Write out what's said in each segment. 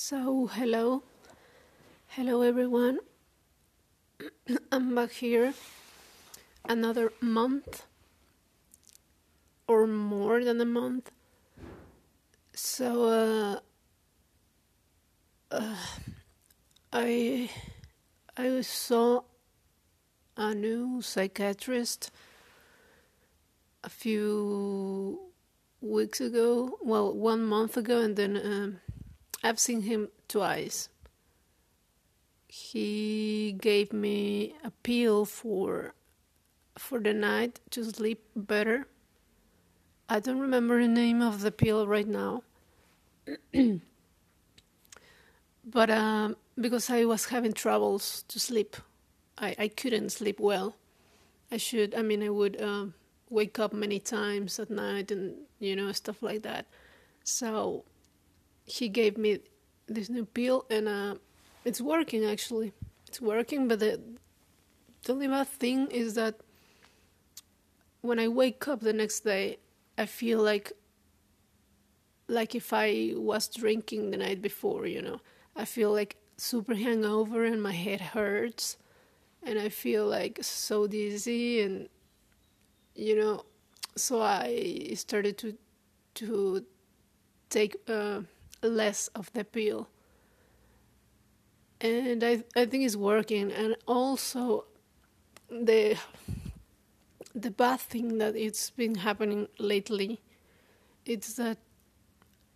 So, hello. Hello, everyone. I'm back here another month or more than a month. So, uh, uh, I I saw a new psychiatrist a few weeks ago, well, one month ago, and then um, I've seen him twice. He gave me a pill for for the night to sleep better. I don't remember the name of the pill right now. but um, because I was having troubles to sleep, I, I couldn't sleep well. I should, I mean, I would um, wake up many times at night and, you know, stuff like that. So he gave me this new pill, and uh, it's working actually. It's working, but the, the only bad thing is that when I wake up the next day, I feel like like if I was drinking the night before, you know. I feel like super hangover and my head hurts and I feel like so dizzy and you know so I started to to take uh, less of the pill and I I think it's working and also the the bad thing that it's been happening lately it's that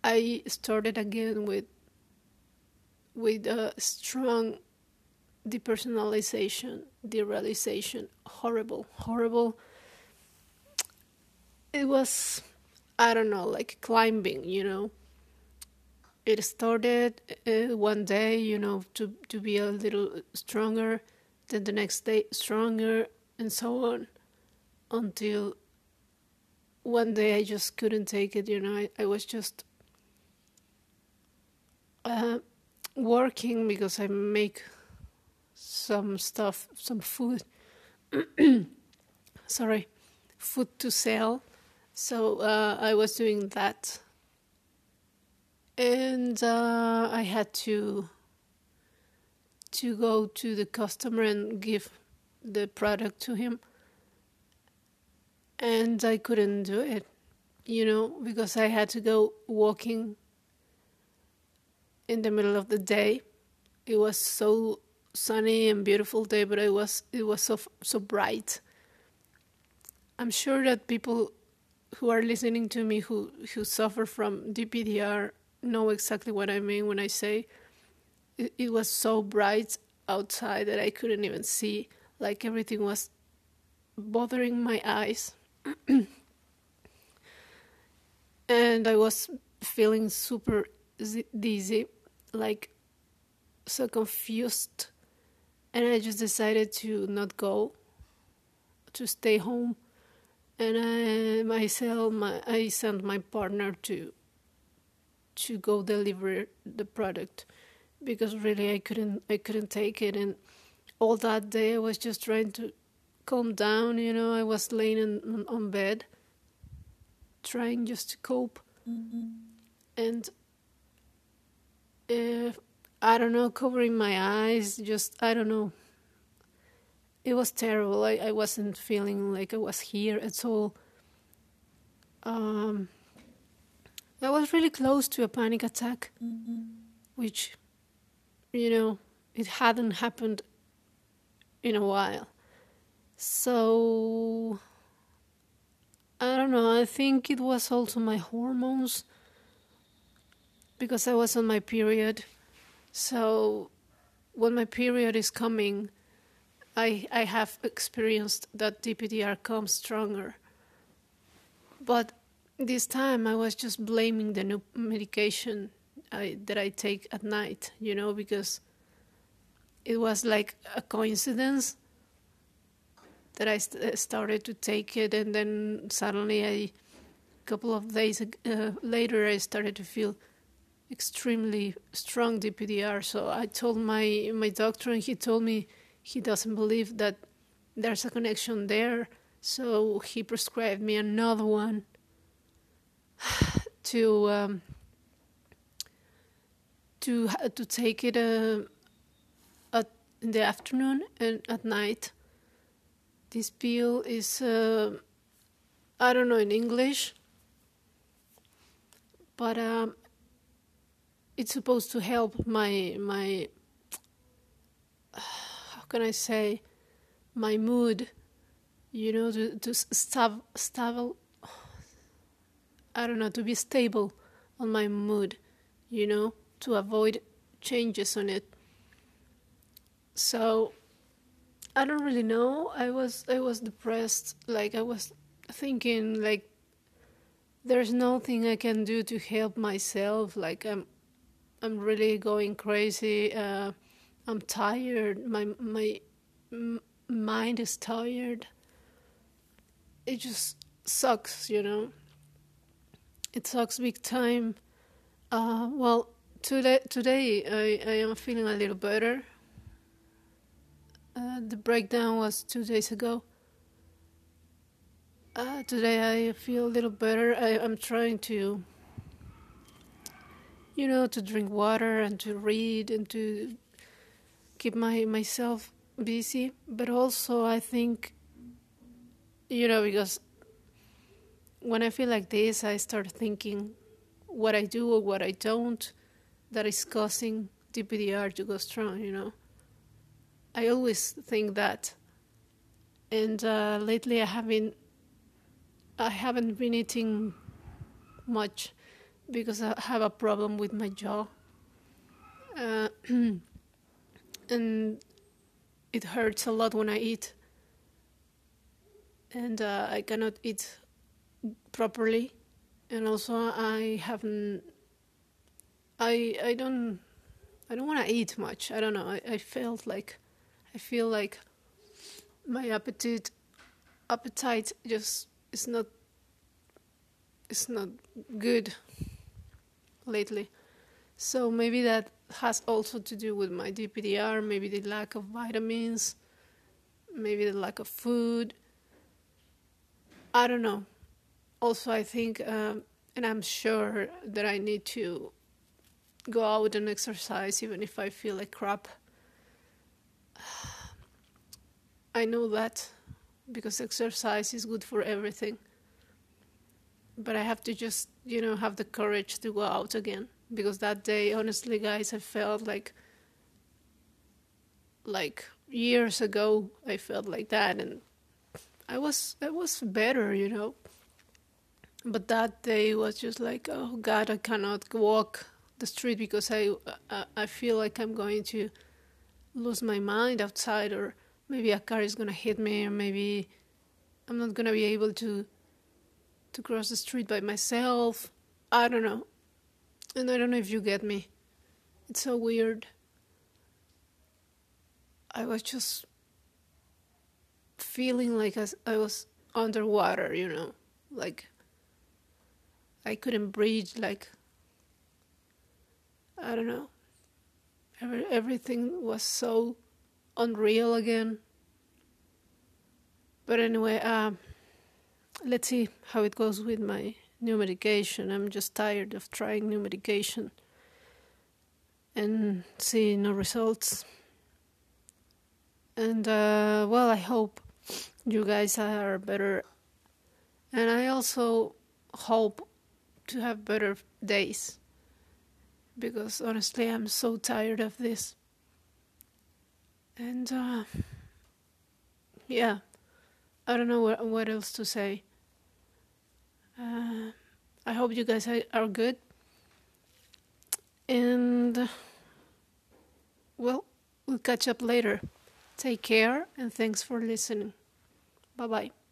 I started again with with a strong depersonalization, derealization, horrible, horrible. It was, I don't know, like climbing, you know. It started uh, one day, you know, to, to be a little stronger, then the next day stronger, and so on, until one day I just couldn't take it, you know. I, I was just. Uh, working because I make some stuff, some food. Sorry, food to sell. So uh, I was doing that, and uh, I had to to go to the customer and give the product to him, and I couldn't do it, you know, because I had to go walking in the middle of the day. It was so sunny and beautiful day, but it was it was so so bright. I'm sure that people who are listening to me who who suffer from DPDR know exactly what I mean when I say it, it was so bright outside that I couldn't even see. Like everything was bothering my eyes. and I was feeling super dizzy, like so confused, and I just decided to not go, to stay home, and I myself, my, I sent my partner to to go deliver the product because really I couldn't I couldn't take it, and all that day I was just trying to calm down. You know, I was laying on, on bed, trying just to cope, mm-hmm. and uh, I don't know, covering my eyes, just, I don't know. It was terrible. I, I wasn't feeling like I was here at all. Um, I was really close to a panic attack, mm-hmm. which, you know, it hadn't happened in a while. So, I don't know, I think it was also my hormones because I was on my period. So when my period is coming, I I have experienced that DPDR comes stronger. But this time I was just blaming the new medication I, that I take at night, you know, because it was like a coincidence that I st- started to take it, and then suddenly, I, a couple of days uh, later, I started to feel extremely strong DPDR. So I told my my doctor, and he told me he doesn't believe that there's a connection there. So he prescribed me another one to um, to to take it uh, at in the afternoon and at night. This pill is uh, I don't know in English, but um, it's supposed to help my my how can I say my mood, you know, to to stable stable. I don't know to be stable on my mood, you know, to avoid changes on it. So I don't really know. I was I was depressed. Like I was thinking like there's nothing I can do to help myself. Like I'm I'm really going crazy. Uh, I'm tired. My my m- mind is tired. It just sucks, you know. It sucks big time. Uh, well, today today I, I am feeling a little better. Uh, the breakdown was two days ago. Uh, today I feel a little better. I, I'm trying to, you know, to drink water and to read and to keep my myself busy. But also, I think, you know, because when I feel like this, I start thinking what I do or what I don't that is causing DPDR to go strong, you know. I always think that. And uh, lately I haven't I haven't been eating much because I have a problem with my jaw. Uh, and it hurts a lot when I eat. And uh, I cannot eat properly. And also I haven't I I don't I don't want to eat much. I don't know. I, I felt like I feel like my appetite appetite just is not it's not good lately. So maybe that has also to do with my DPDR, maybe the lack of vitamins, maybe the lack of food. I don't know. Also, I think, um, and I'm sure that I need to go out and exercise even if I feel like crap. I know that because exercise is good for everything. But I have to just, you know, have the courage to go out again because that day, honestly, guys, I felt like like years ago I felt like that and I was I was better, you know. But that day was just like, oh God, I cannot walk the street because I I, feel like I'm going to lose my mind outside or maybe a car is gonna hit me, or maybe I'm not gonna be able to to cross the street by myself. I don't know, and I don't know if you get me. It's so weird. I was just feeling like I was underwater, you know, like I couldn't breathe, like I don't know. Every, everything was so unreal again. But anyway, uh, let's see how it goes with my new medication. I'm just tired of trying new medication and seeing no results. And uh, well, I hope you guys are better. And I also hope to have better days because honestly, I'm so tired of this. And uh, yeah, I don't know what, what else to say. Uh, I hope you guys are good. And well, we'll catch up later. Take care and thanks for listening. Bye bye.